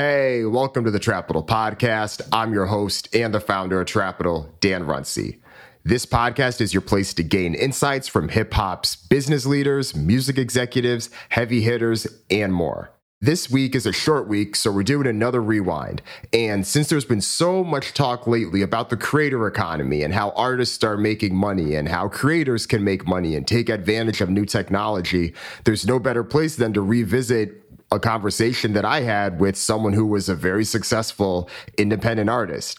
Hey, welcome to the Trapital Podcast. I'm your host and the founder of Trapital, Dan Runcie. This podcast is your place to gain insights from hip hop's business leaders, music executives, heavy hitters, and more. This week is a short week, so we're doing another rewind. And since there's been so much talk lately about the creator economy and how artists are making money and how creators can make money and take advantage of new technology, there's no better place than to revisit a conversation that I had with someone who was a very successful independent artist.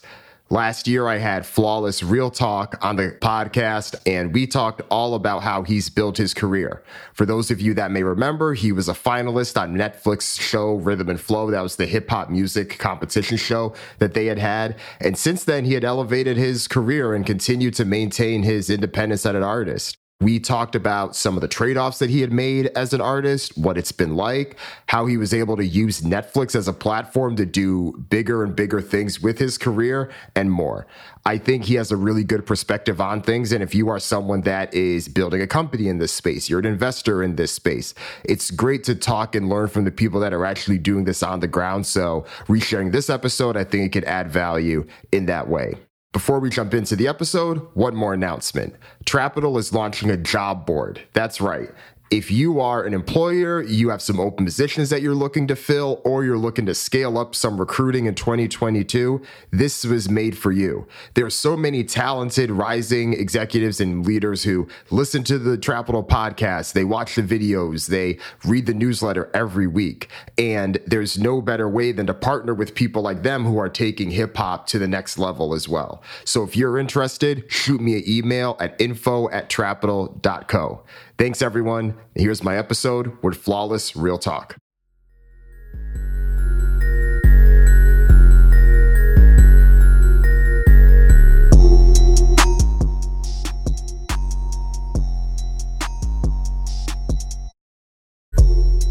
Last year, I had Flawless Real Talk on the podcast, and we talked all about how he's built his career. For those of you that may remember, he was a finalist on Netflix show Rhythm and Flow. That was the hip hop music competition show that they had had. And since then, he had elevated his career and continued to maintain his independence as an artist. We talked about some of the trade offs that he had made as an artist, what it's been like, how he was able to use Netflix as a platform to do bigger and bigger things with his career, and more. I think he has a really good perspective on things. And if you are someone that is building a company in this space, you're an investor in this space, it's great to talk and learn from the people that are actually doing this on the ground. So, resharing this episode, I think it could add value in that way. Before we jump into the episode, one more announcement. Trapital is launching a job board. That's right. If you are an employer, you have some open positions that you're looking to fill, or you're looking to scale up some recruiting in 2022, this was made for you. There are so many talented rising executives and leaders who listen to the Trapital podcast, they watch the videos, they read the newsletter every week. And there's no better way than to partner with people like them who are taking hip hop to the next level as well. So if you're interested, shoot me an email at info at trapital.co. Thanks, everyone. Here's my episode with Flawless Real Talk.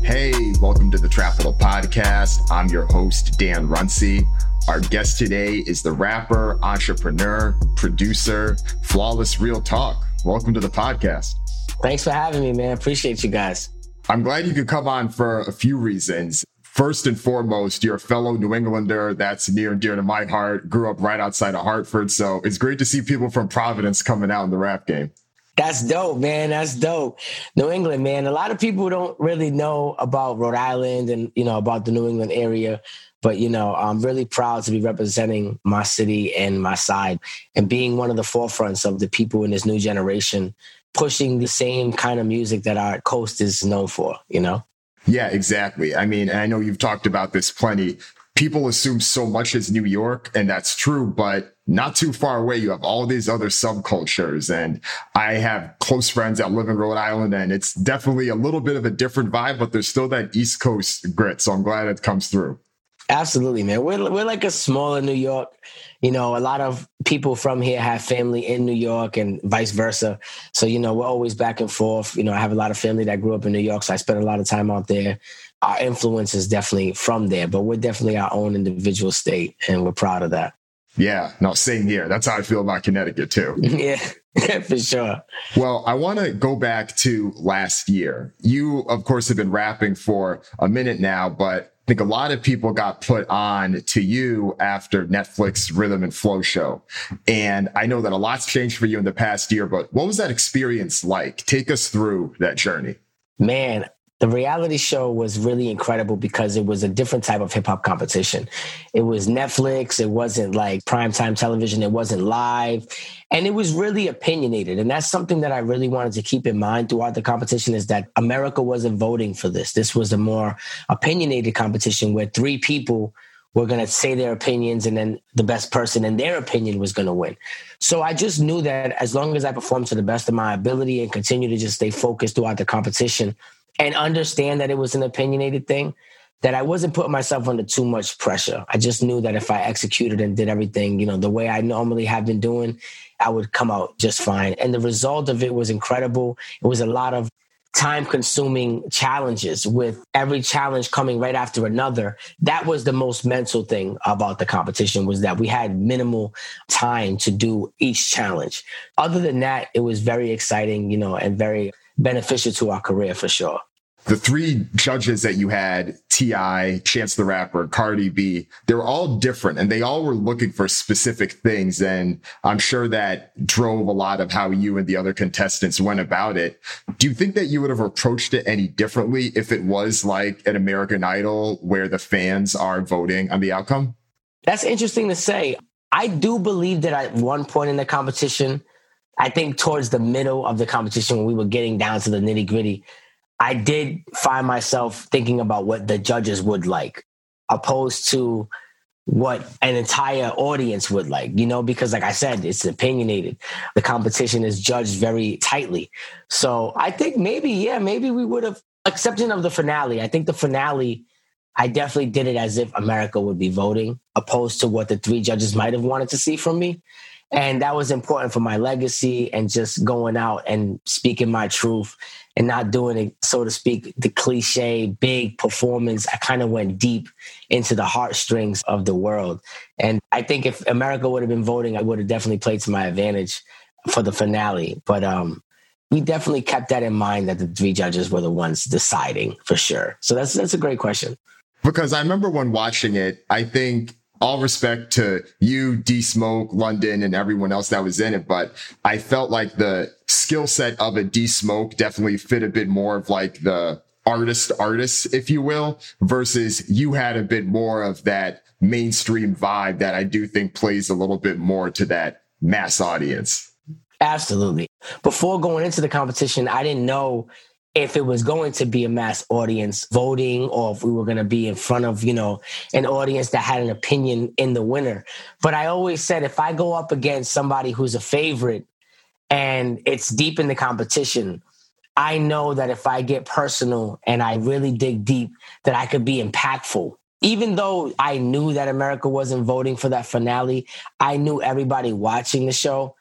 Hey, welcome to the Trapital Podcast. I'm your host, Dan Runcie. Our guest today is the rapper, entrepreneur, producer, Flawless Real Talk. Welcome to the podcast. Thanks for having me, man. Appreciate you guys. I'm glad you could come on for a few reasons. First and foremost, you're a fellow New Englander that's near and dear to my heart. Grew up right outside of Hartford. So it's great to see people from Providence coming out in the rap game. That's dope, man. That's dope. New England, man. A lot of people don't really know about Rhode Island and, you know, about the New England area. But, you know, I'm really proud to be representing my city and my side and being one of the forefronts of the people in this new generation pushing the same kind of music that our coast is known for, you know? Yeah, exactly. I mean, I know you've talked about this plenty. People assume so much is New York, and that's true, but not too far away, you have all these other subcultures. And I have close friends that live in Rhode Island, and it's definitely a little bit of a different vibe, but there's still that East Coast grit. So I'm glad it comes through. Absolutely, man. We're we're like a smaller New York. You know, a lot of people from here have family in New York and vice versa. So, you know, we're always back and forth. You know, I have a lot of family that grew up in New York, so I spent a lot of time out there. Our influence is definitely from there, but we're definitely our own individual state, and we're proud of that. Yeah, no, same here. That's how I feel about Connecticut too. yeah, for sure. Well, I want to go back to last year. You, of course, have been rapping for a minute now, but I think a lot of people got put on to you after Netflix Rhythm and Flow show. And I know that a lot's changed for you in the past year, but what was that experience like? Take us through that journey. Man, the reality show was really incredible because it was a different type of hip hop competition. It was Netflix, it wasn't like primetime television, it wasn't live, and it was really opinionated. And that's something that I really wanted to keep in mind throughout the competition is that America wasn't voting for this. This was a more opinionated competition where three people were going to say their opinions and then the best person in their opinion was going to win. So I just knew that as long as I performed to the best of my ability and continue to just stay focused throughout the competition, and understand that it was an opinionated thing, that I wasn't putting myself under too much pressure. I just knew that if I executed and did everything, you know, the way I normally have been doing, I would come out just fine. And the result of it was incredible. It was a lot of time consuming challenges with every challenge coming right after another that was the most mental thing about the competition was that we had minimal time to do each challenge other than that it was very exciting you know and very beneficial to our career for sure the three judges that you had T.I., Chance the Rapper, Cardi B, they were all different and they all were looking for specific things. And I'm sure that drove a lot of how you and the other contestants went about it. Do you think that you would have approached it any differently if it was like an American Idol where the fans are voting on the outcome? That's interesting to say. I do believe that at one point in the competition, I think towards the middle of the competition, when we were getting down to the nitty gritty, I did find myself thinking about what the judges would like, opposed to what an entire audience would like, you know, because like I said, it's opinionated. The competition is judged very tightly. So I think maybe, yeah, maybe we would have, exception of the finale. I think the finale, I definitely did it as if America would be voting, opposed to what the three judges might have wanted to see from me. And that was important for my legacy and just going out and speaking my truth and not doing it, so to speak, the cliche big performance. I kind of went deep into the heartstrings of the world. And I think if America would have been voting, I would have definitely played to my advantage for the finale. But um, we definitely kept that in mind that the three judges were the ones deciding for sure. So that's that's a great question. Because I remember when watching it, I think all respect to you, D Smoke, Londynn, and everyone else that was in it, but I felt like the skill set of a D Smoke definitely fit a bit more of like the artist artist, if you will, versus you had a bit more of that mainstream vibe that I do think plays a little bit more to that mass audience. Absolutely. Before going into the competition, I didn't know if it was going to be a mass audience voting or if we were going to be in front of, you know, an audience that had an opinion in the winner. But I always said if I go up against somebody who's a favorite and it's deep in the competition, I know that if I get personal and I really dig deep, that I could be impactful. Even though I knew that America wasn't voting for that finale, I knew everybody watching the show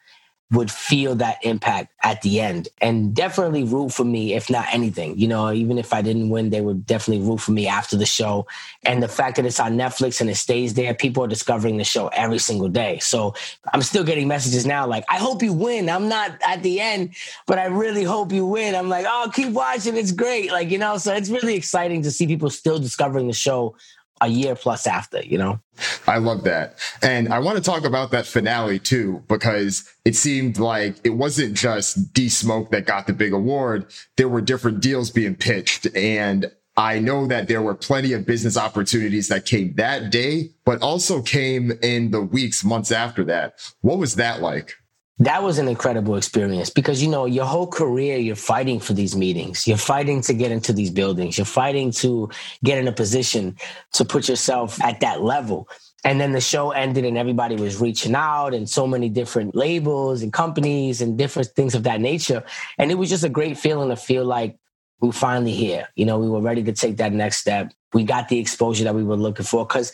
would feel that impact at the end. And definitely root for me if not anything. You know even if i didn't win they would definitely root for me after the show. And the fact that it's on netflix and it stays there people are discovering the show every single day. So i'm still getting messages now like i hope you win. I'm not at the end but i really hope you win. I'm like oh keep watching. It's great. Like you know so it's really exciting to see people still discovering the show a year plus after, you know? I love that. And I want to talk about that finale too, because it seemed like it wasn't just D Smoke that got the big award. There were different deals being pitched. And I know that there were plenty of business opportunities that came that day, but also came in the weeks, months after that. What was that like? That was an incredible experience because you know your whole career you're fighting for these meetings. You're fighting to get into these buildings. You're fighting to get in a position to put yourself at that level. And then the show ended and everybody was reaching out and so many different labels and companies and different things of that nature. And it was just a great feeling to feel like we are finally here. You know we were ready to take that next step. We got the exposure that we were looking for because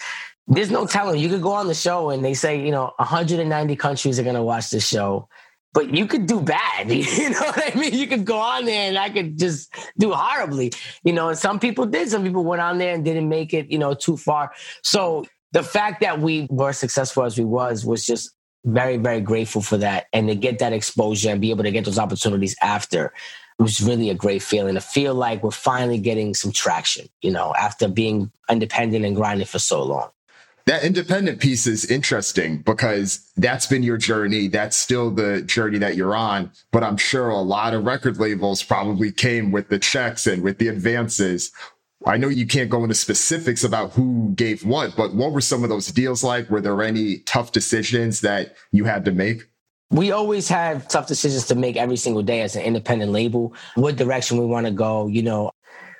there's no telling. You could go on the show and they say, you know, 190 countries are going to watch this show, but you could do bad. You know what I mean? You could go on there and I could just do horribly, you know, and some people did. Some people went on there and didn't make it, you know, too far. So the fact that we were successful as we was was just very, very grateful for that. And to get that exposure and be able to get those opportunities after it was really a great feeling to feel like we're finally getting some traction, you know, after being independent and grinding for so long that independent piece is interesting because that's been your journey. That's still the journey that you're on. But I'm sure a lot of record labels probably came with the checks and with the advances. I know you can't go into specifics about who gave what, but what were some of those deals like? Were there any tough decisions that you had to make? We always have tough decisions to make every single day as an independent label, what direction we want to go. You know,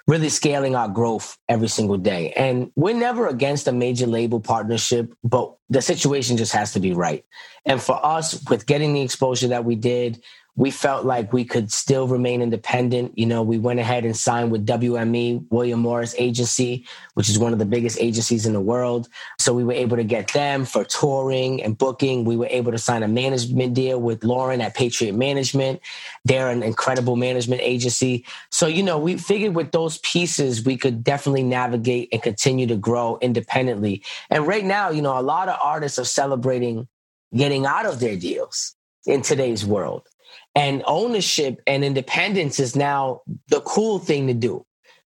really scaling our growth every single day. And we're never against a major label partnership, but the situation just has to be right. And for us, with getting the exposure that we did, we felt like we could still remain independent. You know, we went ahead and signed with WME, William Morris Agency, which is one of the biggest agencies in the world. So we were able to get them for touring and booking. We were able to sign a management deal with Lauren at Patriot Management. They're an incredible management agency. So, you know, we figured with those pieces, we could definitely navigate and continue to grow independently. And right now, you know, a lot of artists are celebrating getting out of their deals in today's world and ownership and independence is now the cool thing to do.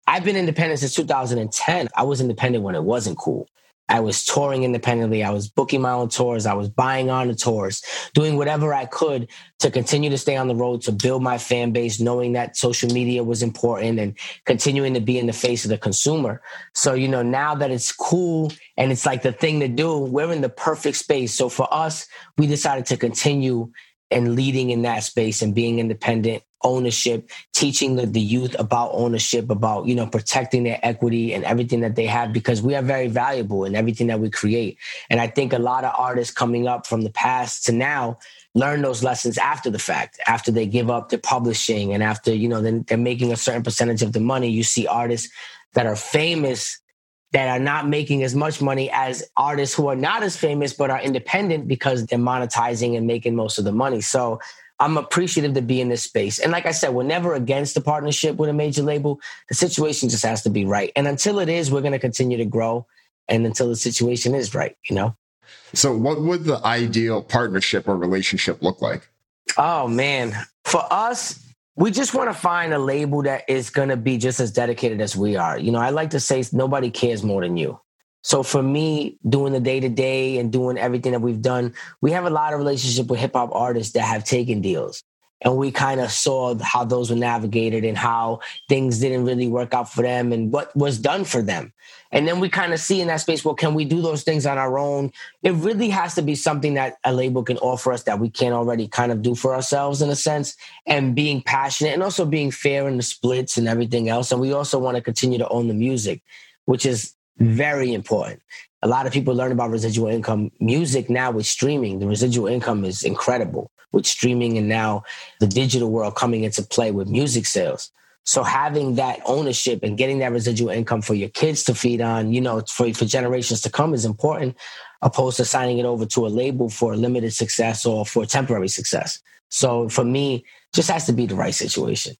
I've been independent since 2010. I was independent when it wasn't cool. I was touring independently. I was booking my own tours. I was buying on the tours, doing whatever I could to continue to stay on the road, to build my fan base, knowing that social media was important and continuing to be in the face of the consumer. So, you know, now that it's cool and it's like the thing to do, we're in the perfect space. So for us, we decided to continue and leading in that space and being independent ownership, teaching the, the youth about ownership, about, you know, protecting their equity and everything that they have because we are very valuable in everything that we create. And I think a lot of artists coming up from the past to now learn those lessons after the fact, after they give up their publishing and after, you know, they're making a certain percentage of the money. You see artists that are famous that are not making as much money as artists who are not as famous but are independent because they're monetizing and making most of the money. So I'm appreciative to be in this space. And like I said, we're never against a partnership with a major label. The situation just has to be right. And until it is, we're going to continue to grow. And until the situation is right, you know? So, what would the ideal partnership or relationship look like? Oh, man. For us, we just want to find a label that is going to be just as dedicated as we are. You know, I like to say nobody cares more than you. So for me, doing the day to day and doing everything that we've done, we have a lot of relationship with hip hop artists that have taken deals. And we kind of saw how those were navigated and how things didn't really work out for them and what was done for them. And then we kind of see in that space, well, can we do those things on our own? It really has to be something that a label can offer us that we can't already kind of do for ourselves in a sense, and being passionate and also being fair in the splits and everything else. And we also want to continue to own the music, which is very important. A lot of people learn about residual income music now with streaming. The residual income is incredible with streaming and now the digital world coming into play with music sales. So having that ownership and getting that residual income for your kids to feed on, you know, for, for generations to come is important, opposed to signing it over to a label for limited success or for temporary success. So for me, just has to be the right situation.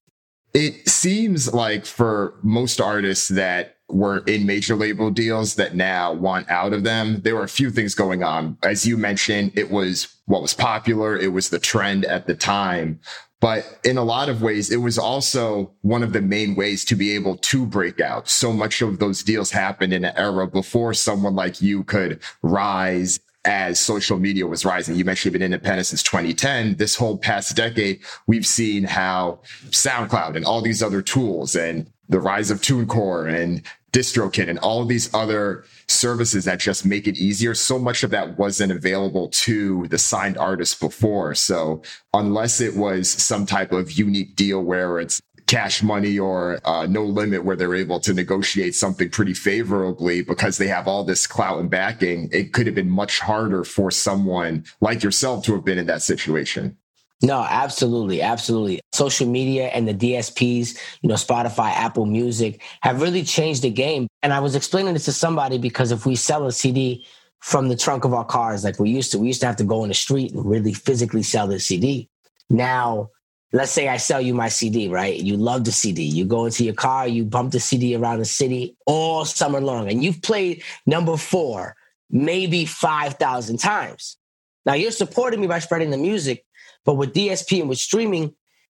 It seems like for most artists that were in major label deals that now want out of them. There were a few things going on. As you mentioned, it was what was popular. It was the trend at the time. But in a lot of ways, it was also one of the main ways to be able to break out. So much of those deals happened in an era before someone like you could rise as social media was rising. You mentioned you've been independent since 2010. This whole past decade, we've seen how SoundCloud and all these other tools and the rise of TuneCore and DistroKid and all of these other services that just make it easier. So much of that wasn't available to the signed artists before. So unless it was some type of unique deal where it's cash money or uh, no limit where they're able to negotiate something pretty favorably because they have all this clout and backing, it could have been much harder for someone like yourself to have been in that situation. No, absolutely. Absolutely. Social media and the DSPs, you know, Spotify, Apple Music have really changed the game. And I was explaining this to somebody because if we sell a CD from the trunk of our cars, like we used to, we used to have to go in the street and really physically sell the CD. Now, let's say I sell you my CD, right? You love the CD. You go into your car, you bump the CD around the city all summer long, and you've played number four maybe 5,000 times. Now you're supporting me by spreading the music, but with DSP and with streaming,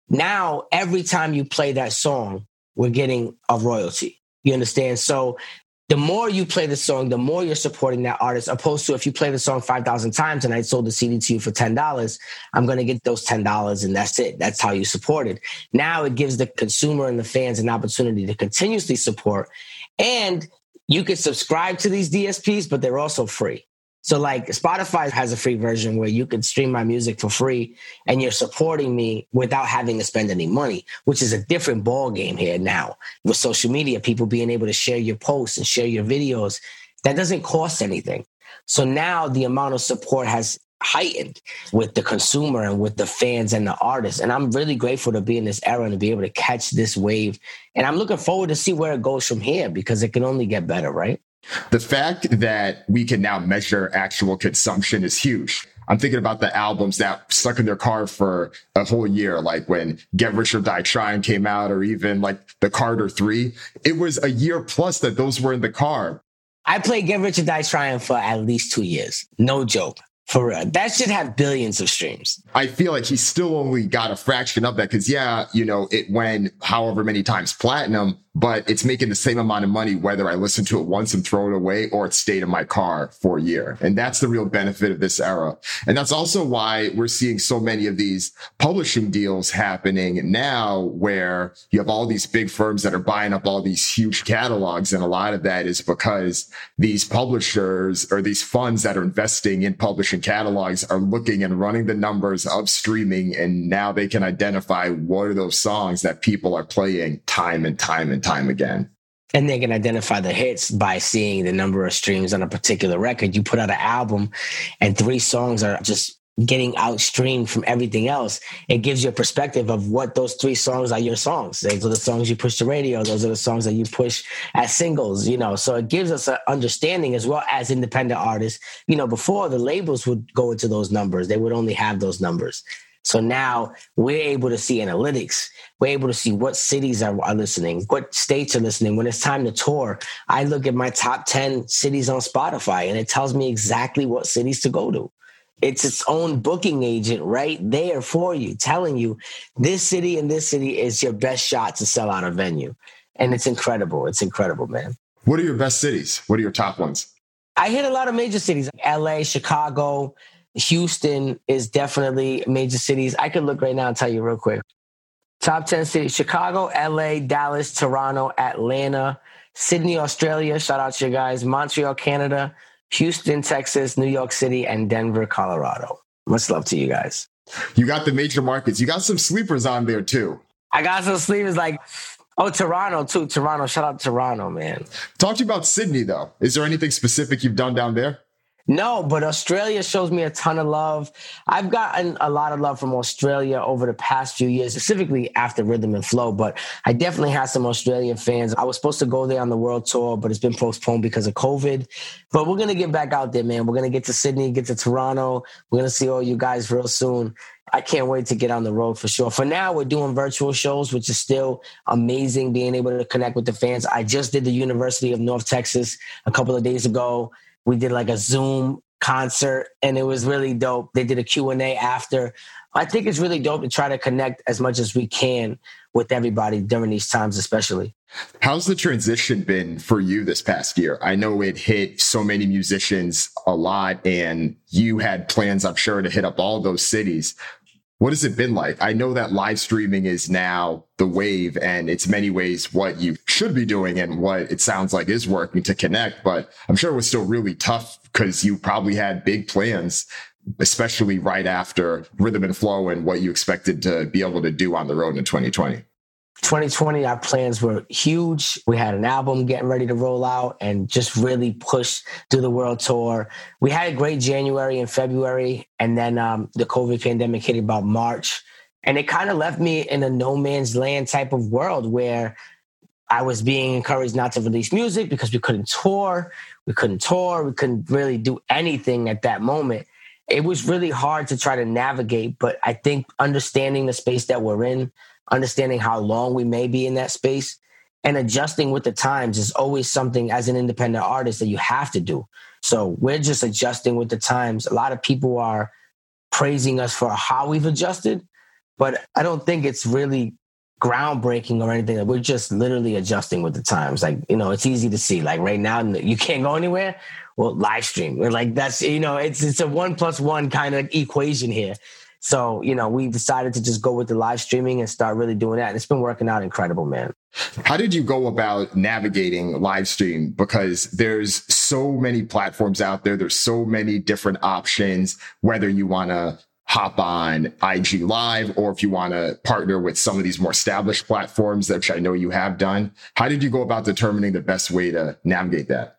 now every time you play that song, we're getting a royalty. You understand? So the more you play the song, the more you're supporting that artist, opposed to if you play the song 5,000 times and I sold the CD to you for $10, I'm going to get those $10 and that's it. That's how you support it. Now it gives the consumer and the fans an opportunity to continuously support. And you can subscribe to these DSPs, but they're also free. So like Spotify has a free version where you can stream my music for free and you're supporting me without having to spend any money, which is a different ball game here now with social media, people being able to share your posts and share your videos. That doesn't cost anything. So now the amount of support has heightened with the consumer and with the fans and the artists. And I'm really grateful to be in this era and to be able to catch this wave. And I'm looking forward to see where it goes from here because it can only get better, right? The fact that we can now measure actual consumption is huge. I'm thinking about the albums that stuck in their car for a whole year, like when Get Rich or Die Trying came out, or even like the Carter 3. It was a year plus that those were in the car. I played Get Rich or Die Trying for at least two years. No joke. For real. That should have billions of streams. I feel like he still only got a fraction of that because, yeah, you know, it went however many times platinum, but it's making the same amount of money whether I listen to it once and throw it away or it stayed in my car for a year. And that's the real benefit of this era. And that's also why we're seeing so many of these publishing deals happening now where you have all these big firms that are buying up all these huge catalogs. And a lot of that is because these publishers or these funds that are investing in publishing catalogs are looking and running the numbers of streaming. And now they can identify what are those songs that people are playing time and time and time again. And they can identify the hits by seeing the number of streams on a particular record. You put out an album and three songs are just getting outstreamed from everything else, it gives you a perspective of what those three songs are your songs. Those are the songs you push to radio. Those are the songs that you push as singles, you know. So it gives us an understanding as well as independent artists. You know, before the labels would go into those numbers, they would only have those numbers. So now we're able to see analytics. We're able to see what cities are, are, listening, what states are listening. When it's time to tour, I look at my top 10 cities on Spotify and it tells me exactly what cities to go to. It's its own booking agent right there for you, telling you this city and this city is your best shot to sell out a venue. And it's incredible. It's incredible, man. What are your best cities? What are your top ones? I hit a lot of major cities LA, Chicago, Houston is definitely major cities. I could look right now and tell you real quick. Top 10 cities Chicago, LA, Dallas, Toronto, Atlanta, Sydney, Australia. Shout out to you guys. Montreal, Canada, Houston, Texas, New York City, and Denver, Colorado. Much love to you guys. You got the major markets. You got some sleepers on there too. I got some sleepers like, oh, Toronto too. Toronto. Shout out to Toronto, man. Talk to you about Sydney though. Is there anything specific you've done down there? No, but Australia shows me a ton of love. I've gotten a lot of love from Australia over the past few years, specifically after Rhythm and Flow. But I definitely had some Australian fans. I was supposed to go there on the world tour, but it's been postponed because of COVID. But we're going to get back out there, man. We're going to get to Sydney, get to Toronto. We're going to see all you guys real soon. I can't wait to get on the road for sure. For now, we're doing virtual shows, which is still amazing being able to connect with the fans. I just did the University of North Texas a couple of days ago we did like a Zoom concert and it was really dope. They did a Q&A after. I think it's really dope to try to connect as much as we can with everybody during these times especially. How's the transition been for you this past year? I know it hit so many musicians a lot and you had plans I'm sure to hit up all those cities. What has it been like? I know that live streaming is now the wave and it's many ways what you should be doing and what it sounds like is working to connect, but I'm sure it was still really tough because you probably had big plans, especially right after rhythm and flow and what you expected to be able to do on the road in 2020. 2020, our plans were huge. We had an album getting ready to roll out and just really push through the world tour. We had a great January and February, and then um, the COVID pandemic hit about March. And it kind of left me in a no man's land type of world where I was being encouraged not to release music because we couldn't tour. We couldn't tour. We couldn't really do anything at that moment. It was really hard to try to navigate, but I think understanding the space that we're in, understanding how long we may be in that space and adjusting with the times is always something as an independent artist that you have to do. So we're just adjusting with the times. A lot of people are praising us for how we've adjusted, but I don't think it's really groundbreaking or anything. We're just literally adjusting with the times. Like, you know, it's easy to see. Like right now, you can't go anywhere. Well, live stream. We're like, that's, you know, it's it's a one plus one kind of equation here. So, you know, we decided to just go with the live streaming and start really doing that. And it's been working out incredible, man. How did you go about navigating live stream? Because there's so many platforms out there. There's so many different options, whether you want to hop on IG live or if you want to partner with some of these more established platforms, which I know you have done. How did you go about determining the best way to navigate that?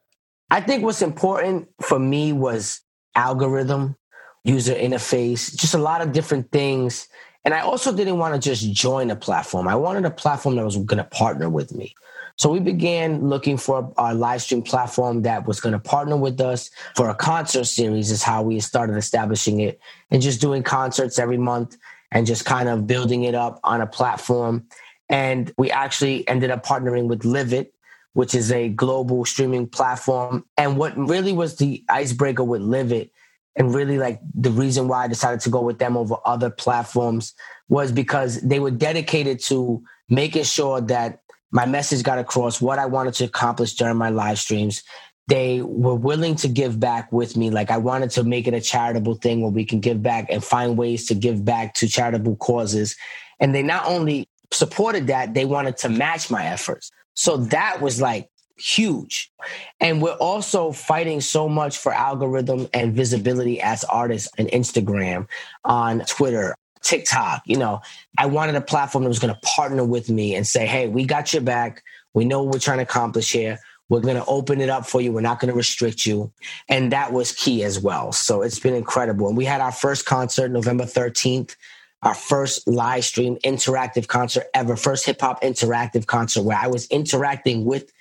I think what's important for me was algorithm user interface, just a lot of different things. And I also didn't want to just join a platform. I wanted a platform that was going to partner with me. So we began looking for our live stream platform that was going to partner with us for a concert series is how we started establishing it and just doing concerts every month and just kind of building it up on a platform. And we actually ended up partnering with Livit, which is a global streaming platform. And what really was the icebreaker with Livit and really like the reason why I decided to go with them over other platforms was because they were dedicated to making sure that my message got across what I wanted to accomplish during my live streams. They were willing to give back with me. Like I wanted to make it a charitable thing where we can give back and find ways to give back to charitable causes. And they not only supported that, they wanted to match my efforts. So that was like huge. And we're also fighting so much for algorithm and visibility as artists on Instagram, on Twitter, TikTok. You know, I wanted a platform that was going to partner with me and say, hey, we got your back. We know what we're trying to accomplish here. We're going to open it up for you. We're not going to restrict you. And that was key as well. So it's been incredible. And we had our first concert November 13th, our first live stream interactive concert ever, first hip hop interactive concert where I was interacting with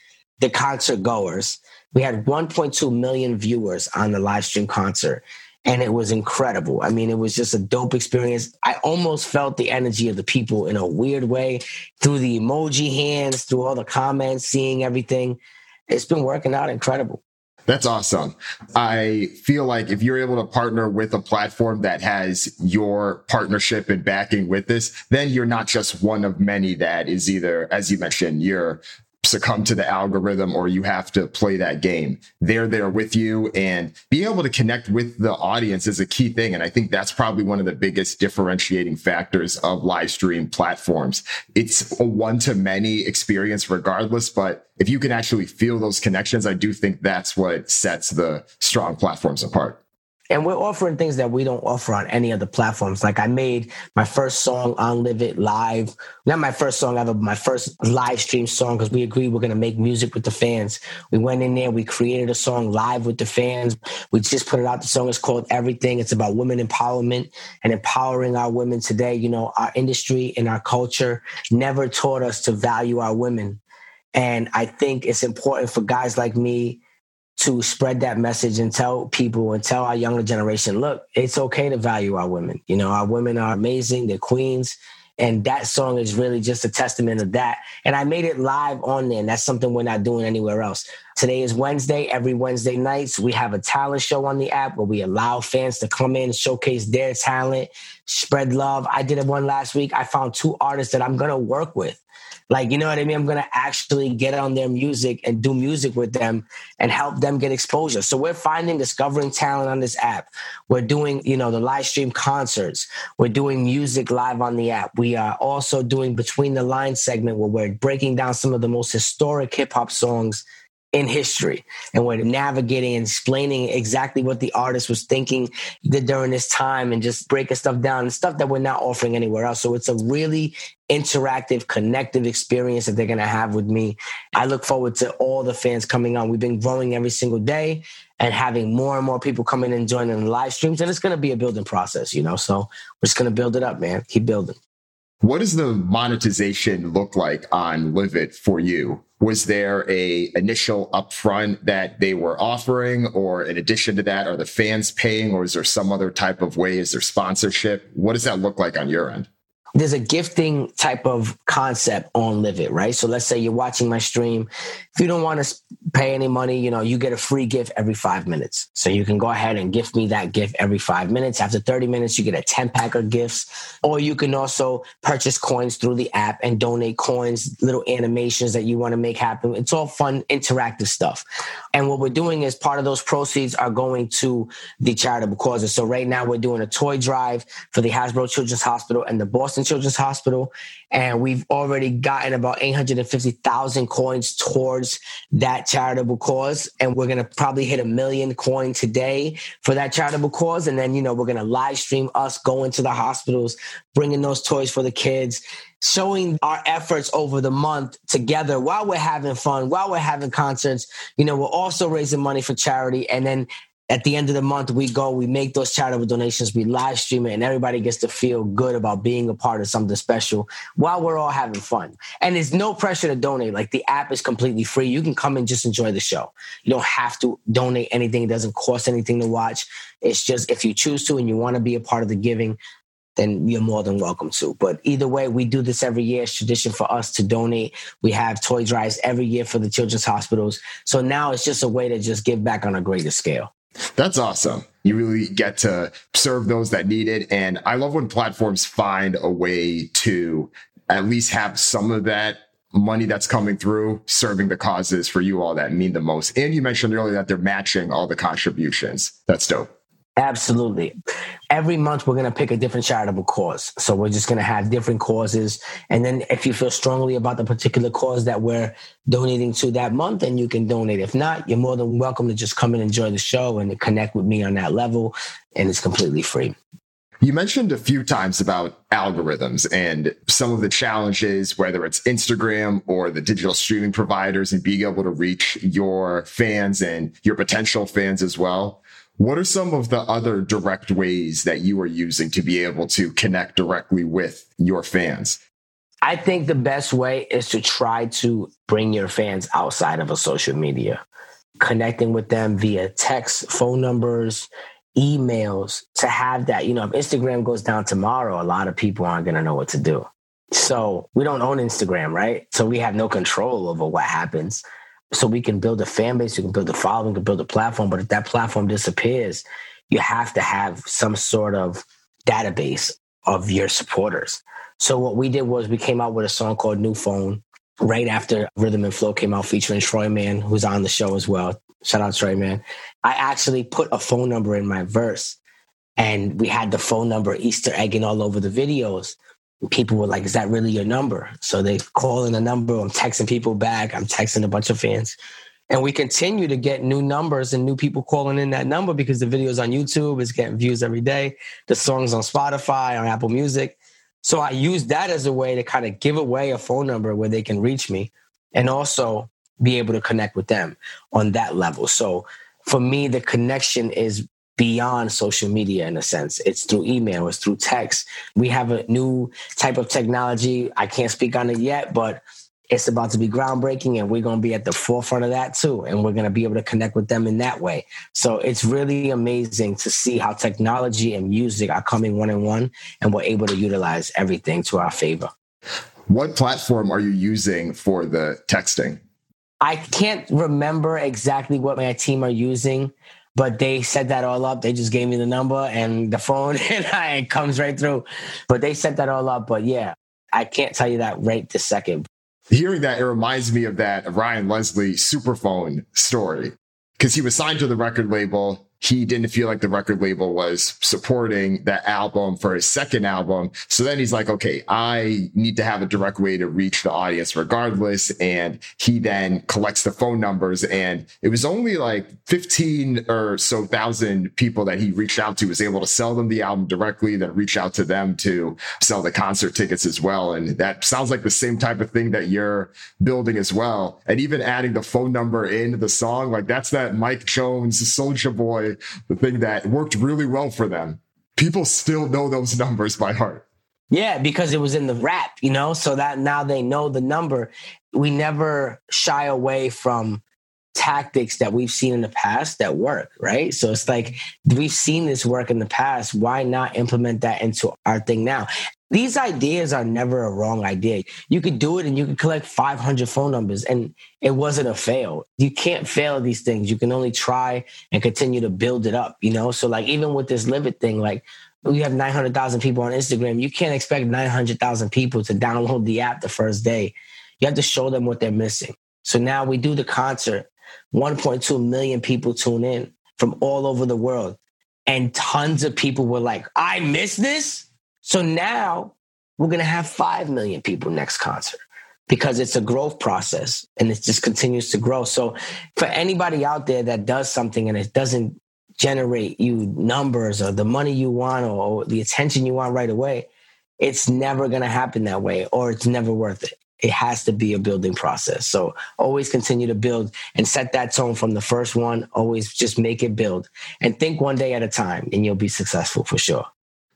the concert goers. We had 1.2 million viewers on the live stream concert and it was incredible. I mean, it was just a dope experience. I almost felt the energy of the people in a weird way through the emoji hands, through all the comments, seeing everything. It's been working out incredible. That's awesome. I feel like if you're able to partner with a platform that has your partnership and backing with this, then you're not just one of many that is either, as you mentioned, you're succumb to the algorithm or you have to play that game. They're there with you and being able to connect with the audience is a key thing. And I think that's probably one of the biggest differentiating factors of live stream platforms. It's a one to many experience regardless, but if you can actually feel those connections, I do think that's what sets the strong platforms apart and we're offering things that we don't offer on any other platforms. Like I made my first song on Live It live, not my first song ever, but my first live stream song because we agreed we're going to make music with the fans. We went in there, we created a song live with the fans. We just put it out. The song is called Everything. It's about women empowerment and empowering our women today. You know, our industry and our culture never taught us to value our women. And I think it's important for guys like me to spread that message and tell people and tell our younger generation, look, it's okay to value our women. You know, our women are amazing, they're queens. And that song is really just a testament of that. And I made it live on there, and that's something we're not doing anywhere else. Today is Wednesday. Every Wednesday nights, we have a talent show on the app where we allow fans to come in, showcase their talent, spread love. I did it one last week. I found two artists that I'm going to work with like, you know what I mean? I'm going to actually get on their music and do music with them and help them get exposure. So we're finding, discovering talent on this app. We're doing, you know, the live stream concerts. We're doing music live on the app. We are also doing Between the Lines segment where we're breaking down some of the most historic hip hop songs in history and we're navigating and explaining exactly what the artist was thinking during this time and just breaking stuff down and stuff that we're not offering anywhere else. So it's a really interactive, connective experience that they're going to have with me. I look forward to all the fans coming on. We've been growing every single day and having more and more people coming in and joining the live streams. And it's going to be a building process, you know? So we're just going to build it up, man. Keep building. What does the monetization look like on Live It for you? Was there a initial upfront that they were offering, or in addition to that, are the fans paying, or is there some other type of way? Is there sponsorship? What does that look like on your end? There's a gifting type of concept on Live It, right? So let's say you're watching my stream. If you don't want to pay any money, you know, you get a free gift every five minutes. So you can go ahead and gift me that gift every five minutes. After 30 minutes, you get a 10 pack of gifts. Or you can also purchase coins through the app and donate coins, little animations that you want to make happen. It's all fun, interactive stuff. And what we're doing is part of those proceeds are going to the charitable causes. So right now we're doing a toy drive for the Hasbro Children's Hospital and the Boston Children's Hospital. And we've already gotten about 850,000 coins towards that charitable cause. And we're going to probably hit a million coin today for that charitable cause. And then, you know, we're going to live stream us going to the hospitals, bringing those toys for the kids, showing our efforts over the month together while we're having fun, while we're having concerts. You know, we're also raising money for charity. And then at the end of the month, we go, we make those charitable donations, we live stream it, and everybody gets to feel good about being a part of something special while we're all having fun. And there's no pressure to donate. Like the app is completely free. You can come and just enjoy the show. You don't have to donate anything. It doesn't cost anything to watch. It's just if you choose to and you want to be a part of the giving, then you're more than welcome to. But either way, we do this every year. It's tradition for us to donate. We have toy drives every year for the children's hospitals. So now it's just a way to just give back on a greater scale. That's awesome. You really get to serve those that need it. And I love when platforms find a way to at least have some of that money that's coming through serving the causes for you all that mean the most. And you mentioned earlier that they're matching all the contributions. That's dope. Absolutely. Every month, we're going to pick a different charitable cause. So we're just going to have different causes. And then if you feel strongly about the particular cause that we're donating to that month, then you can donate. If not, you're more than welcome to just come and enjoy the show and connect with me on that level. And it's completely free. You mentioned a few times about algorithms and some of the challenges, whether it's Instagram or the digital streaming providers and being able to reach your fans and your potential fans as well. What are some of the other direct ways that you are using to be able to connect directly with your fans? I think the best way is to try to bring your fans outside of a social media, connecting with them via text, phone numbers, emails to have that. You know, if Instagram goes down tomorrow, a lot of people aren't going to know what to do. So we don't own Instagram, right? So we have no control over what happens. So we can build a fan base, we can build a following, we can build a platform. But if that platform disappears, you have to have some sort of database of your supporters. So what we did was we came out with a song called New Phone right after Rhythm and Flow came out featuring Troy Man, who's on the show as well. Shout out Troy Man. I actually put a phone number in my verse and we had the phone number Easter egging all over the videos. People were like, Is that really your number? So they call in the number. I'm texting people back. I'm texting a bunch of fans. And we continue to get new numbers and new people calling in that number because the video's on YouTube, it's getting views every day. The song's on Spotify, on Apple Music. So I use that as a way to kind of give away a phone number where they can reach me and also be able to connect with them on that level. So for me, the connection is beyond social media in a sense. It's through email, it's through text. We have a new type of technology. I can't speak on it yet, but it's about to be groundbreaking and we're going to be at the forefront of that too. And we're going to be able to connect with them in that way. So it's really amazing to see how technology and music are coming one in one and we're able to utilize everything to our favor. What platform are you using for the texting? I can't remember exactly what my team are using, but they set that all up. They just gave me the number and the phone, and I, it comes right through. But they set that all up. But yeah, I can't tell you that right this second. Hearing that, it reminds me of that Ryan Leslie superphone story because he was signed to the record label he didn't feel like the record label was supporting that album for his second album. So then he's like, okay, I need to have a direct way to reach the audience regardless. And he then collects the phone numbers and it was only like 15 or so thousand people that he reached out to was able to sell them the album directly, then reach out to them to sell the concert tickets as well. And that sounds like the same type of thing that you're building as well. And even adding the phone number into the song, like that's that Mike Jones, Soldier Boy the thing that worked really well for them. People still know those numbers by heart. Yeah, because it was in the rap, you know, so that now they know the number. We never shy away from tactics that we've seen in the past that work, right? So it's like we've seen this work in the past. Why not implement that into our thing now? These ideas are never a wrong idea. You could do it and you could collect 500 phone numbers and it wasn't a fail. You can't fail these things. You can only try and continue to build it up, you know? So like even with this Live thing, like we have 900,000 people on Instagram. You can't expect 900,000 people to download the app the first day. You have to show them what they're missing. So now we do the concert. 1.2 million people tune in from all over the world. And tons of people were like, I missed this. So now we're going to have 5 million people next concert because it's a growth process and it just continues to grow. So for anybody out there that does something and it doesn't generate you numbers or the money you want or, the attention you want right away, it's never going to happen that way or it's never worth it. It has to be a building process. So always continue to build and set that tone from the first one. Always just make it build and think one day at a time and you'll be successful for sure.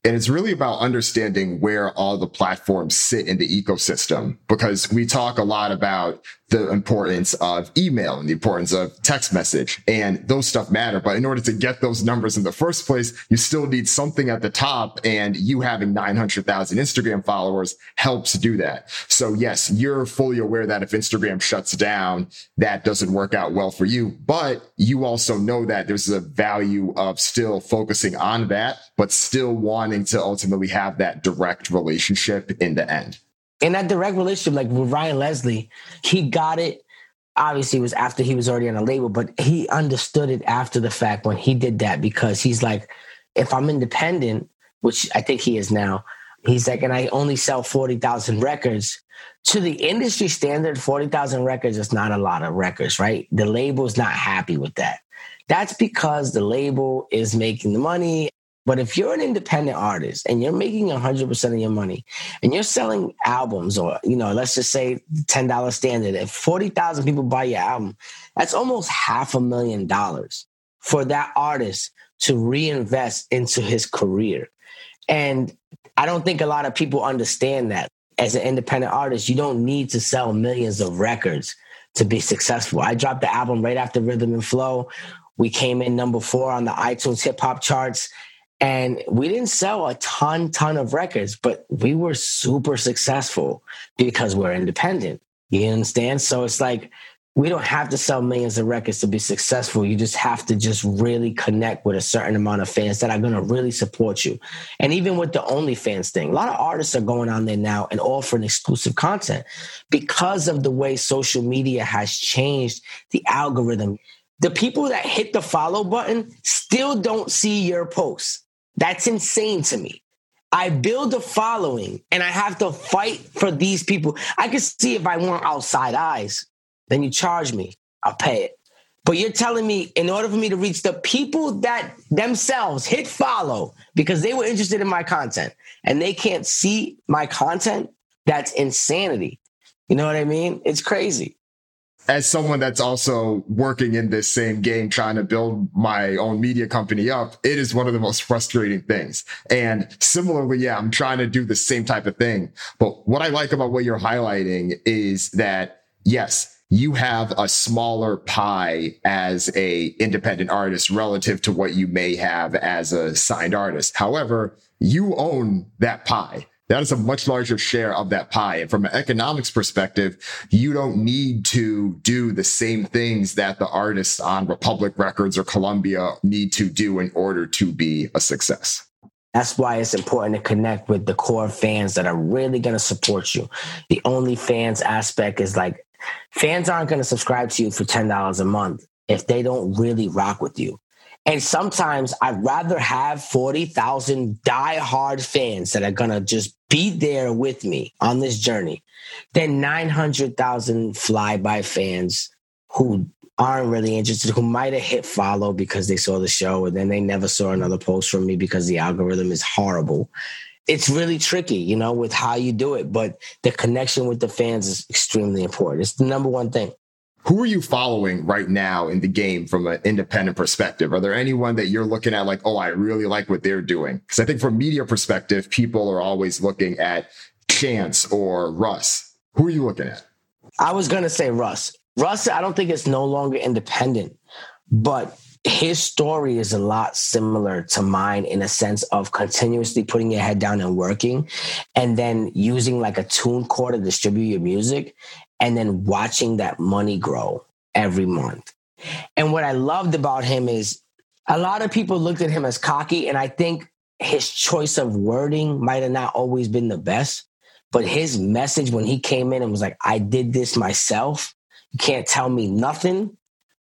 And it's really about understanding where all the platforms sit in the ecosystem because we talk a lot about the importance of email and the importance of text message and those stuff matter. But in order to get those numbers in the first place, you still need something at the top and you having 900,000 Instagram followers helps do that. So yes, you're fully aware that if Instagram shuts down, that doesn't work out well for you, but you also know that there's a value of still focusing on that, but still wanting to ultimately have that direct relationship in the end. In that direct relationship, like with Ryan Leslie, he got it. Obviously, it was after he was already on a label, but he understood it after the fact when he did that because he's like, if I'm independent, which I think he is now, he's like, and I only sell 40,000 records. To the industry standard, 40,000 records is not a lot of records, right? The label's not happy with that. That's because the label is making the money but if you're an independent artist and you're making 100% of your money and you're selling albums or, you know, let's just say $10 standard, if 40,000 people buy your album, that's almost half a million dollars for that artist to reinvest into his career. And I don't think a lot of people understand that. As an independent artist, you don't need to sell millions of records to be successful. I dropped the album right after Rhythm and Flow. We came in number four on the iTunes hip hop charts and we didn't sell a ton, ton of records, but we were super successful because we're independent. You understand? So it's like we don't have to sell millions of records to be successful. You just have to just really connect with a certain amount of fans that are going to really support you. And even with the OnlyFans thing, a lot of artists are going on there now and offering exclusive content because of the way social media has changed the algorithm. The people that hit the follow button still don't see your posts. That's insane to me. I build a following and I have to fight for these people. I can see if I want outside eyes, then you charge me, I'll pay it. But you're telling me in order for me to reach the people that themselves hit follow because they were interested in my content and they can't see my content, that's insanity. You know what I mean? It's crazy as someone that's also working in this same game, trying to build my own media company up, it is one of the most frustrating things. And similarly, yeah, I'm trying to do the same type of thing. But what I like about what you're highlighting is that, yes, you have a smaller pie as a independent artist relative to what you may have as a signed artist. However, you own that pie that is a much larger share of that pie. And from an economics perspective, you don't need to do the same things that the artists on Republic Records or Columbia need to do in order to be a success. That's why it's important to connect with the core fans that are really going to support you. The only fans aspect is like fans aren't going to subscribe to you for $10 a month if they don't really rock with you. And sometimes I'd rather have 40,000 die-hard fans that are going to just be there with me on this journey than 900,000 fly-by fans who aren't really interested, who might have hit follow because they saw the show and then they never saw another post from me because the algorithm is horrible. It's really tricky, you know, with how you do it, but the connection with the fans is extremely important. It's the number one thing who are you following right now in the game from an independent perspective? Are there anyone that you're looking at like, oh, I really like what they're doing? Because I think from media perspective, people are always looking at Chance or Russ. Who are you looking at? I was to say Russ. Russ, I don't think it's no longer independent, but his story is a lot similar to mine in a sense of continuously putting your head down and working and then using like a TuneCore to distribute your music and then watching that money grow every month. And what I loved about him is a lot of people looked at him as cocky, and I think his choice of wording might have not always been the best. But his message when he came in and was like, I did this myself, you can't tell me nothing,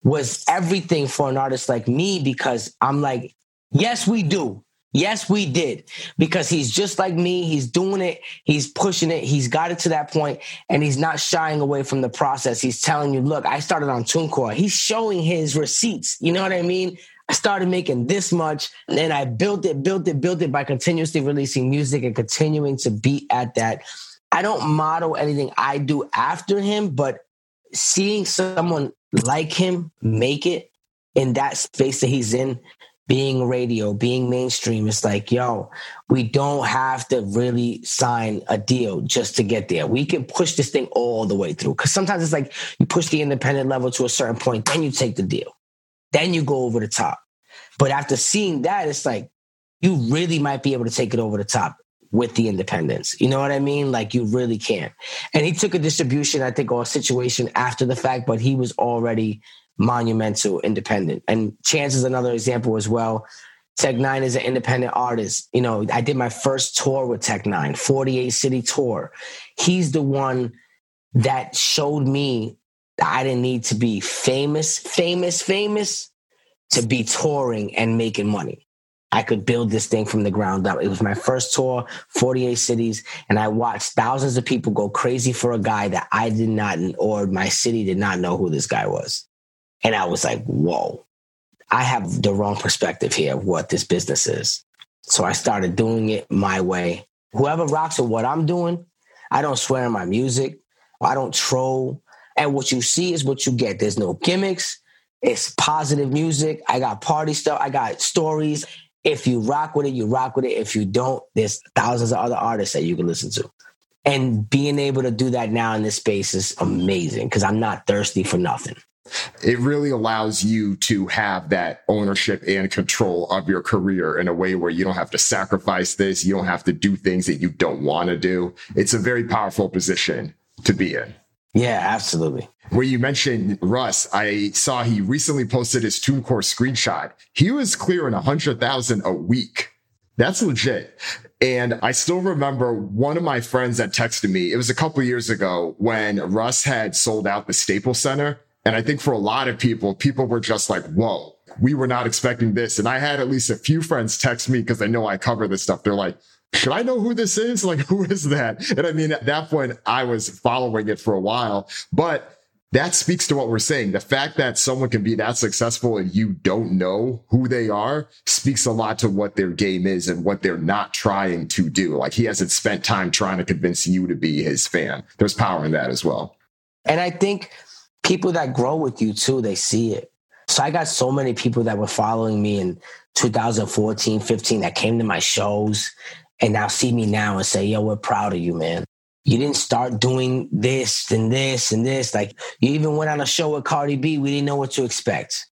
was everything for an artist like me because I'm like, yes, we do. Yes, we did because he's just like me. He's doing it. He's pushing it. He's got it to that point and he's not shying away from the process. He's telling you, look, I started on TuneCore. He's showing his receipts. You know what I mean? I started making this much and then I built it, built it, built it by continuously releasing music and continuing to be at that. I don't model anything I do after him, but seeing someone like him make it in that space that he's in being radio, being mainstream, it's like, yo, we don't have to really sign a deal just to get there. We can push this thing all the way through. Cause sometimes it's like you push the independent level to a certain point, then you take the deal. Then you go over the top. But after seeing that, it's like you really might be able to take it over the top with the independence. You know what I mean? Like you really can. And he took a distribution, I think, or a situation after the fact, but he was already monumental independent. And Chance is another example as well. Tech N9ne is an independent artist. You know, I did my first tour with Tech N9ne, 48 city tour. He's the one that showed me that I didn't need to be famous, famous, famous to be touring and making money. I could build this thing from the ground up. It was my first tour, 48 cities, and I watched thousands of people go crazy for a guy that I did not, or my city did not know who this guy was. And I was like, whoa, I have the wrong perspective here of what this business is. So I started doing it my way. Whoever rocks with what I'm doing, I don't swear in my music. I don't troll. And what you see is what you get. There's no gimmicks. It's positive music. I got party stuff. I got stories. If you rock with it, you rock with it. If you don't, there's thousands of other artists that you can listen to. And being able to do that now in this space is amazing because I'm not thirsty for nothing. It really allows you to have that ownership and control of your career in a way where you don't have to sacrifice this. You don't have to do things that you don't want to do. It's a very powerful position to be in. Yeah, absolutely. Where you mentioned Russ, I saw he recently posted his TuneCore screenshot. He was clearing a hundred thousand a week. That's legit. And I still remember one of my friends that texted me. It was a couple years ago when Russ had sold out the Staples Center. And I think for a lot of people, people were just like, whoa, we were not expecting this. And I had at least a few friends text me because I know I cover this stuff. They're like, should I know who this is? Like, who is that? And I mean, at that point, I was following it for a while, but that speaks to what we're saying. The fact that someone can be that successful and you don't know who they are speaks a lot to what their game is and what they're not trying to do. Like he hasn't spent time trying to convince you to be his fan. There's power in that as well. And I think people that grow with you too, they see it. So I got so many people that were following me in 2014, 15 that came to my shows and now see me now and say, yo, we're proud of you, man. You didn't start doing this and this and this. Like you even went on a show with Cardi B. We didn't know what to expect.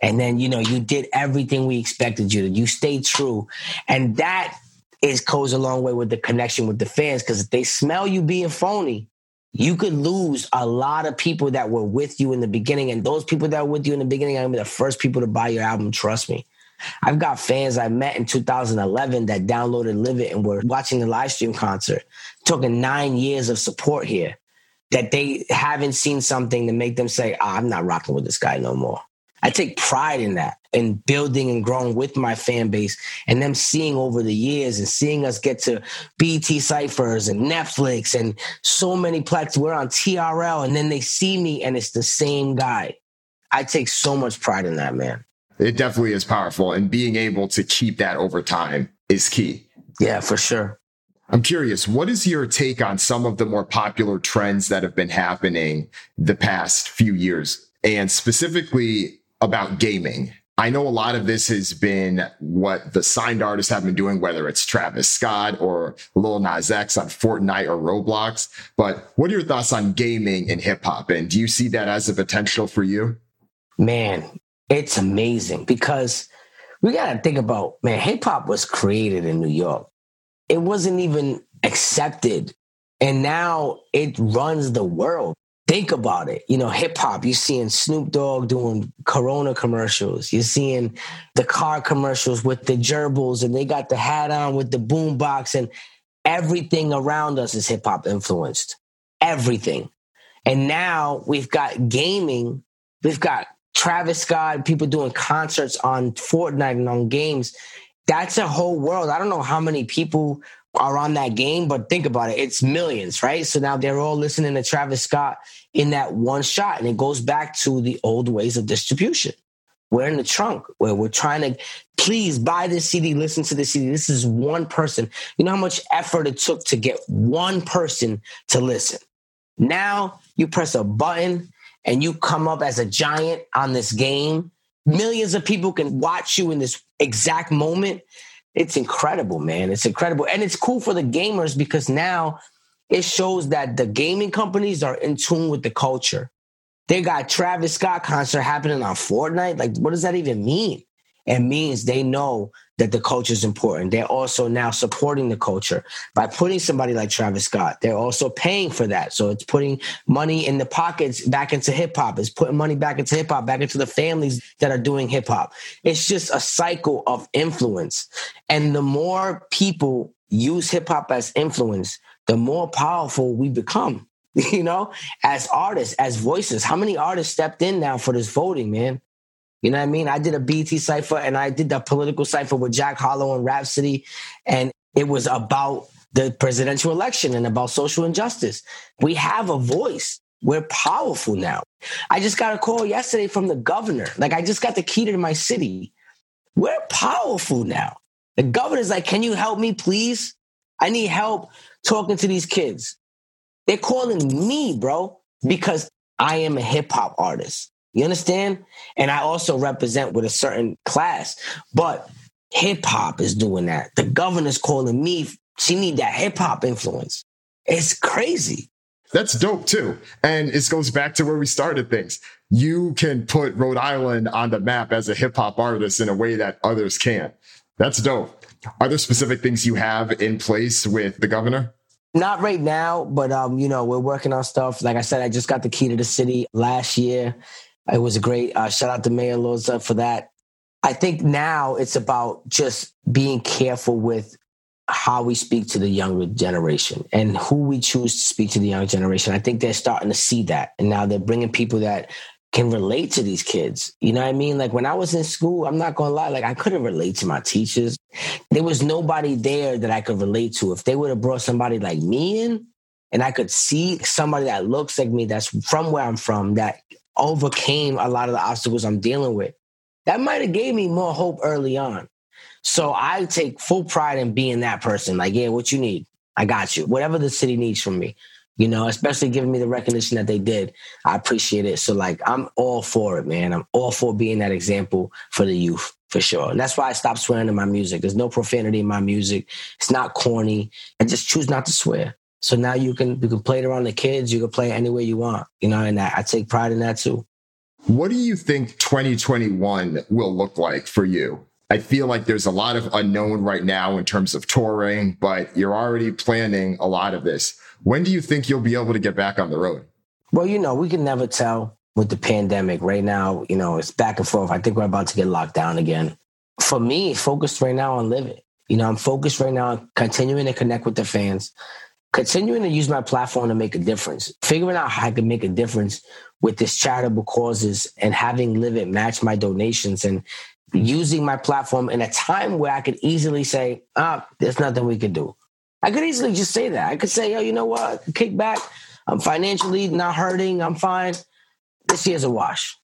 And then, you know, you did everything we expected you to. You stayed true. And that is goes a long way with the connection with the fans. Cause if they smell you being phony, you could lose a lot of people that were with you in the beginning. And those people that were with you in the beginning are gonna be the first people to buy your album. Trust me. I've got fans I met in 2011 that downloaded Live It and were watching the live stream concert. Took nine years of support here that they haven't seen something to make them say, oh, I'm not rocking with this guy no more. I take pride in that in building and growing with my fan base and them seeing over the years and seeing us get to BET ciphers and Netflix and so many platforms. We're on TRL and then they see me and it's the same guy. I take so much pride in that, man. It definitely is powerful. And being able to keep that over time is key. Yeah, for sure. I'm curious, what is your take on some of the more popular trends that have been happening the past few years and specifically about gaming? I know a lot of this has been what the signed artists have been doing, whether it's Travis Scott or Lil Nas X on Fortnite or Roblox. But what are your thoughts on gaming and hip hop? And do you see that as a potential for you? Man, it's amazing because we got to think about, man, hip hop was created in New York. It wasn't even accepted. And now it runs the world. Think about it. You know, hip hop, you're seeing Snoop Dogg doing Corona commercials. You're seeing the car commercials with the gerbils and they got the hat on with the boombox and everything around us is hip hop influenced. Everything. And now we've got gaming. We've got Travis Scott, people doing concerts on Fortnite and on games. That's a whole world. I don't know how many people are on that game, but think about it. It's millions, right? So now they're all listening to Travis Scott in that one shot. And it goes back to the old ways of distribution. We're in the trunk where we're trying to please buy this CD, listen to the CD. This is one person. You know how much effort it took to get one person to listen. Now you press a button and you come up as a giant on this game, millions of people can watch you in this exact moment. It's incredible, man. It's incredible. And it's cool for the gamers because now it shows that the gaming companies are in tune with the culture. They got Travis Scott concert happening on Fortnite. Like, what does that even mean? It means they know that the culture is important. They're also now supporting the culture by putting somebody like Travis Scott. They're also paying for that. So it's putting money in the pockets back into hip hop. It's putting money back into hip hop, back into the families that are doing hip hop. It's just a cycle of influence. And the more people use hip hop as influence, the more powerful we become. You know, as artists, as voices. How many artists stepped in now for this voting, man? You know what I mean? I did a BET cipher and I did the political cipher with Jack Harlow and Rapsody, and it was about the presidential election and about social injustice. We have a voice. We're powerful now. I just got a call yesterday from the governor. Like I just got the key to my city. We're powerful now. The governor's like, "Can you help me, please? I need help talking to these kids." They're calling me, bro, because I am a hip hop artist. You understand? And I also represent with a certain class. But hip hop is doing that. The governor's calling me. She need that hip hop influence. It's crazy. That's dope too. And it goes back to where we started things. You can put Rhode Island on the map as a hip hop artist in a way that others can't. That's dope. Are there specific things you have in place with the governor? Not right now, but um, you know, we're working on stuff. Like I said, I just got the key to the city last year. It was a great uh, shout out to Mayor Elorza for that. I think now it's about just being careful with how we speak to the younger generation and who we choose to speak to the younger generation. I think they're starting to see that. And now they're bringing people that can relate to these kids. You know what I mean? Like when I was in school, I'm not to lie, like I couldn't relate to my teachers. There was nobody there that I could relate to. If they would have brought somebody like me in and I could see somebody that looks like me, that's from where I'm from, that overcame a lot of the obstacles I'm dealing with. That might have gave me more hope early on. So I take full pride in being that person. Like, yeah, what you need, I got you. Whatever the city needs from me, you know, especially giving me the recognition that they did. I appreciate it. So like, I'm all for it, man. I'm all for being that example for the youth for sure. And that's why I stopped swearing in my music. There's no profanity in my music. It's not corny. I just choose not to swear. So now you can you can play it around the kids. You can play it any way you want. You know, and I, I take pride in that too. What do you think 2021 will look like for you? I feel like there's a lot of unknown right now in terms of touring, but you're already planning a lot of this. When do you think you'll be able to get back on the road? Well, you know, we can never tell with the pandemic. Right now, you know, it's back and forth. I think we're about to get locked down again. For me, focused right now on living. You know, I'm focused right now on continuing to connect with the fans, continuing to use my platform to make a difference, figuring out how I can make a difference with this charitable causes and having Live It match my donations and using my platform in a time where I could easily say, ah, there's nothing we could do. I could easily just say that. I could say, oh, you know what? Kick back. I'm financially not hurting. I'm fine. This year's a wash.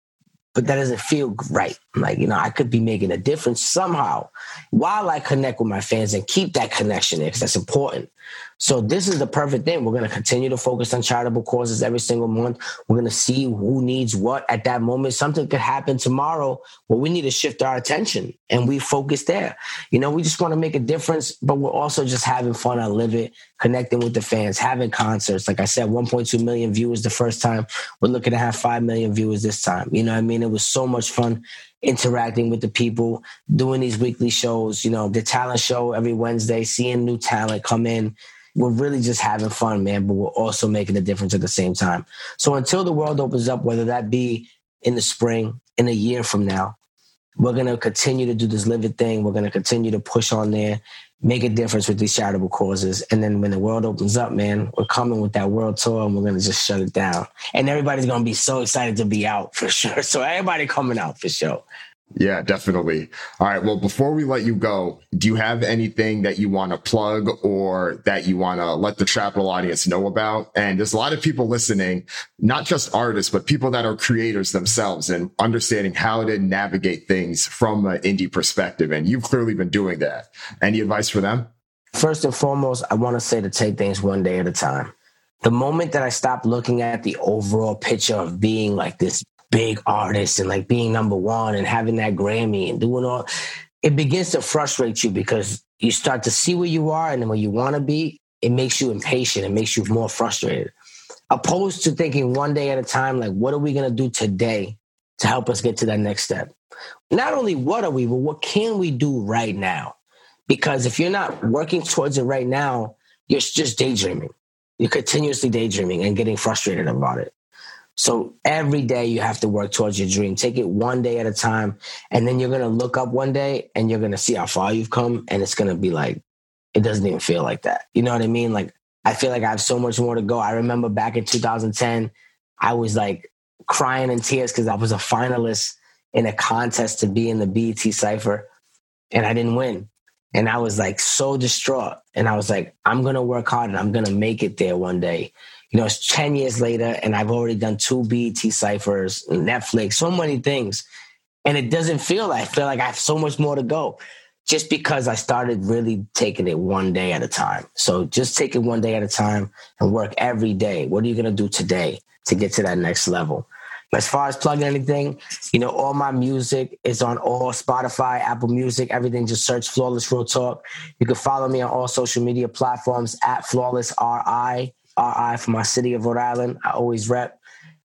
But that doesn't feel right. Like, you know, I could be making a difference somehow while I connect with my fans and keep that connection there because that's important. So this is the perfect thing. We're going to continue to focus on charitable causes every single month. We're going to see who needs what at that moment. Something could happen tomorrow where we need to shift our attention and we focus there. You know, we just want to make a difference, but we're also just having fun on Live It, connecting with the fans, having concerts. Like I said, 1.2 million viewers the first time. We're looking to have 5 million viewers this time. You know I mean? It was so much fun interacting with the people, doing these weekly shows, you know, the talent show every Wednesday, seeing new talent come in. We're really just having fun, man, but we're also making a difference at the same time. So until the world opens up, whether that be in the spring, in a year from now, we're going to continue to do this Live It thing. We're going to continue to push on there, make a difference with these charitable causes. And then when the world opens up, man, we're coming with that world tour and we're going to just shut it down. And everybody's going to be so excited to be out for sure. So everybody coming out for sure. Yeah, definitely. All right. Well, before we let you go, do you have anything that you want to plug or that you want to let the Trapital audience know about? And there's a lot of people listening, not just artists, but people that are creators themselves and understanding how to navigate things from an indie perspective. And you've clearly been doing that. Any advice for them? First and foremost, I want to say to take things one day at a time. The moment that I stopped looking at the overall picture of being like this big artist and like being number one and having that Grammy and doing all, it begins to frustrate you because you start to see where you are and then where you want to be. It makes you impatient. It makes you more frustrated. Opposed to thinking one day at a time, like, what are we going to do today to help us get to that next step. Not only what are we, but what can we do right now? Because if you're not working towards it right now, you're just daydreaming. You're continuously daydreaming and getting frustrated about it. So every day you have to work towards your dream. Take it one day at a time. And then you're going to look up one day and you're going to see how far you've come. And it's going to be like, it doesn't even feel like that. You know what I mean? Like, I feel like I have so much more to go. I remember back in 2010, I was like crying in tears because I was a finalist in a contest to be in the BET Cypher and I didn't win. And I was like so distraught. And I was like, I'm going to work hard and I'm going to make it there one day you know, it's 10 years later and I've already done two BET ciphers, Netflix, so many things. And it doesn't feel like I feel like I have so much more to go just because I started really taking it one day at a time. So just take it one day at a time and work every day. What are you going to do today to get to that next level? As far as plugging anything, you know, all my music is on all Spotify, Apple Music, everything. Just search Flawless Real Talk. You can follow me on all social media platforms at Flawless RI. RI for my city of Rhode Island. I always rep.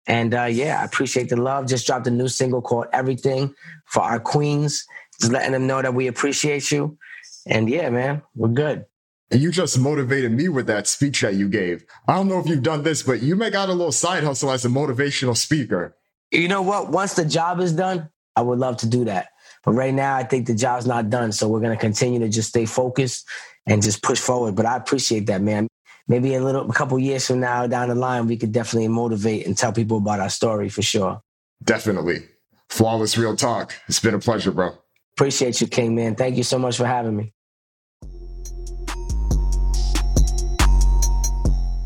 And uh, yeah, I appreciate the love. Just dropped a new single called Everything for our queens. Just letting them know that we appreciate you. And yeah, man, we're good. And you just motivated me with that speech that you gave. I don't know if you've done this, but you make out a little side hustle as a motivational speaker. You know what? Once the job is done, I would love to do that. But right now, I think the job's not done. So we're going to continue to just stay focused and just push forward. But I appreciate that, man maybe a little a couple years from now down the line, we could definitely motivate and tell people about our story for sure. Definitely. Flawless real talk. It's been a pleasure, bro. Appreciate you, King, man. Thank you so much for having me.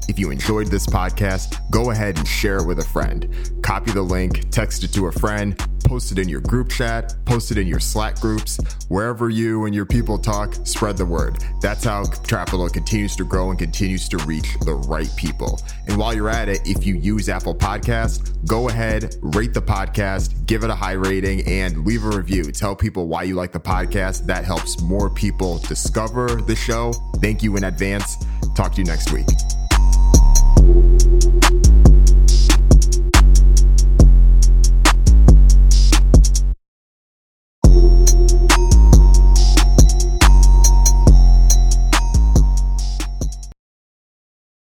If you enjoyed this podcast, go ahead and share it with a friend. Copy the link, text it to a friend, post it in your group chat, post it in your Slack groups, wherever you and your people talk, spread the word. That's how Trapital continues to grow and continues to reach the right people. And while you're at it, if you use Apple Podcast, go ahead, rate the podcast, give it a high rating, and leave a review. Tell people why you like the podcast. That helps more people discover the show. Thank you in advance. Talk to you next week.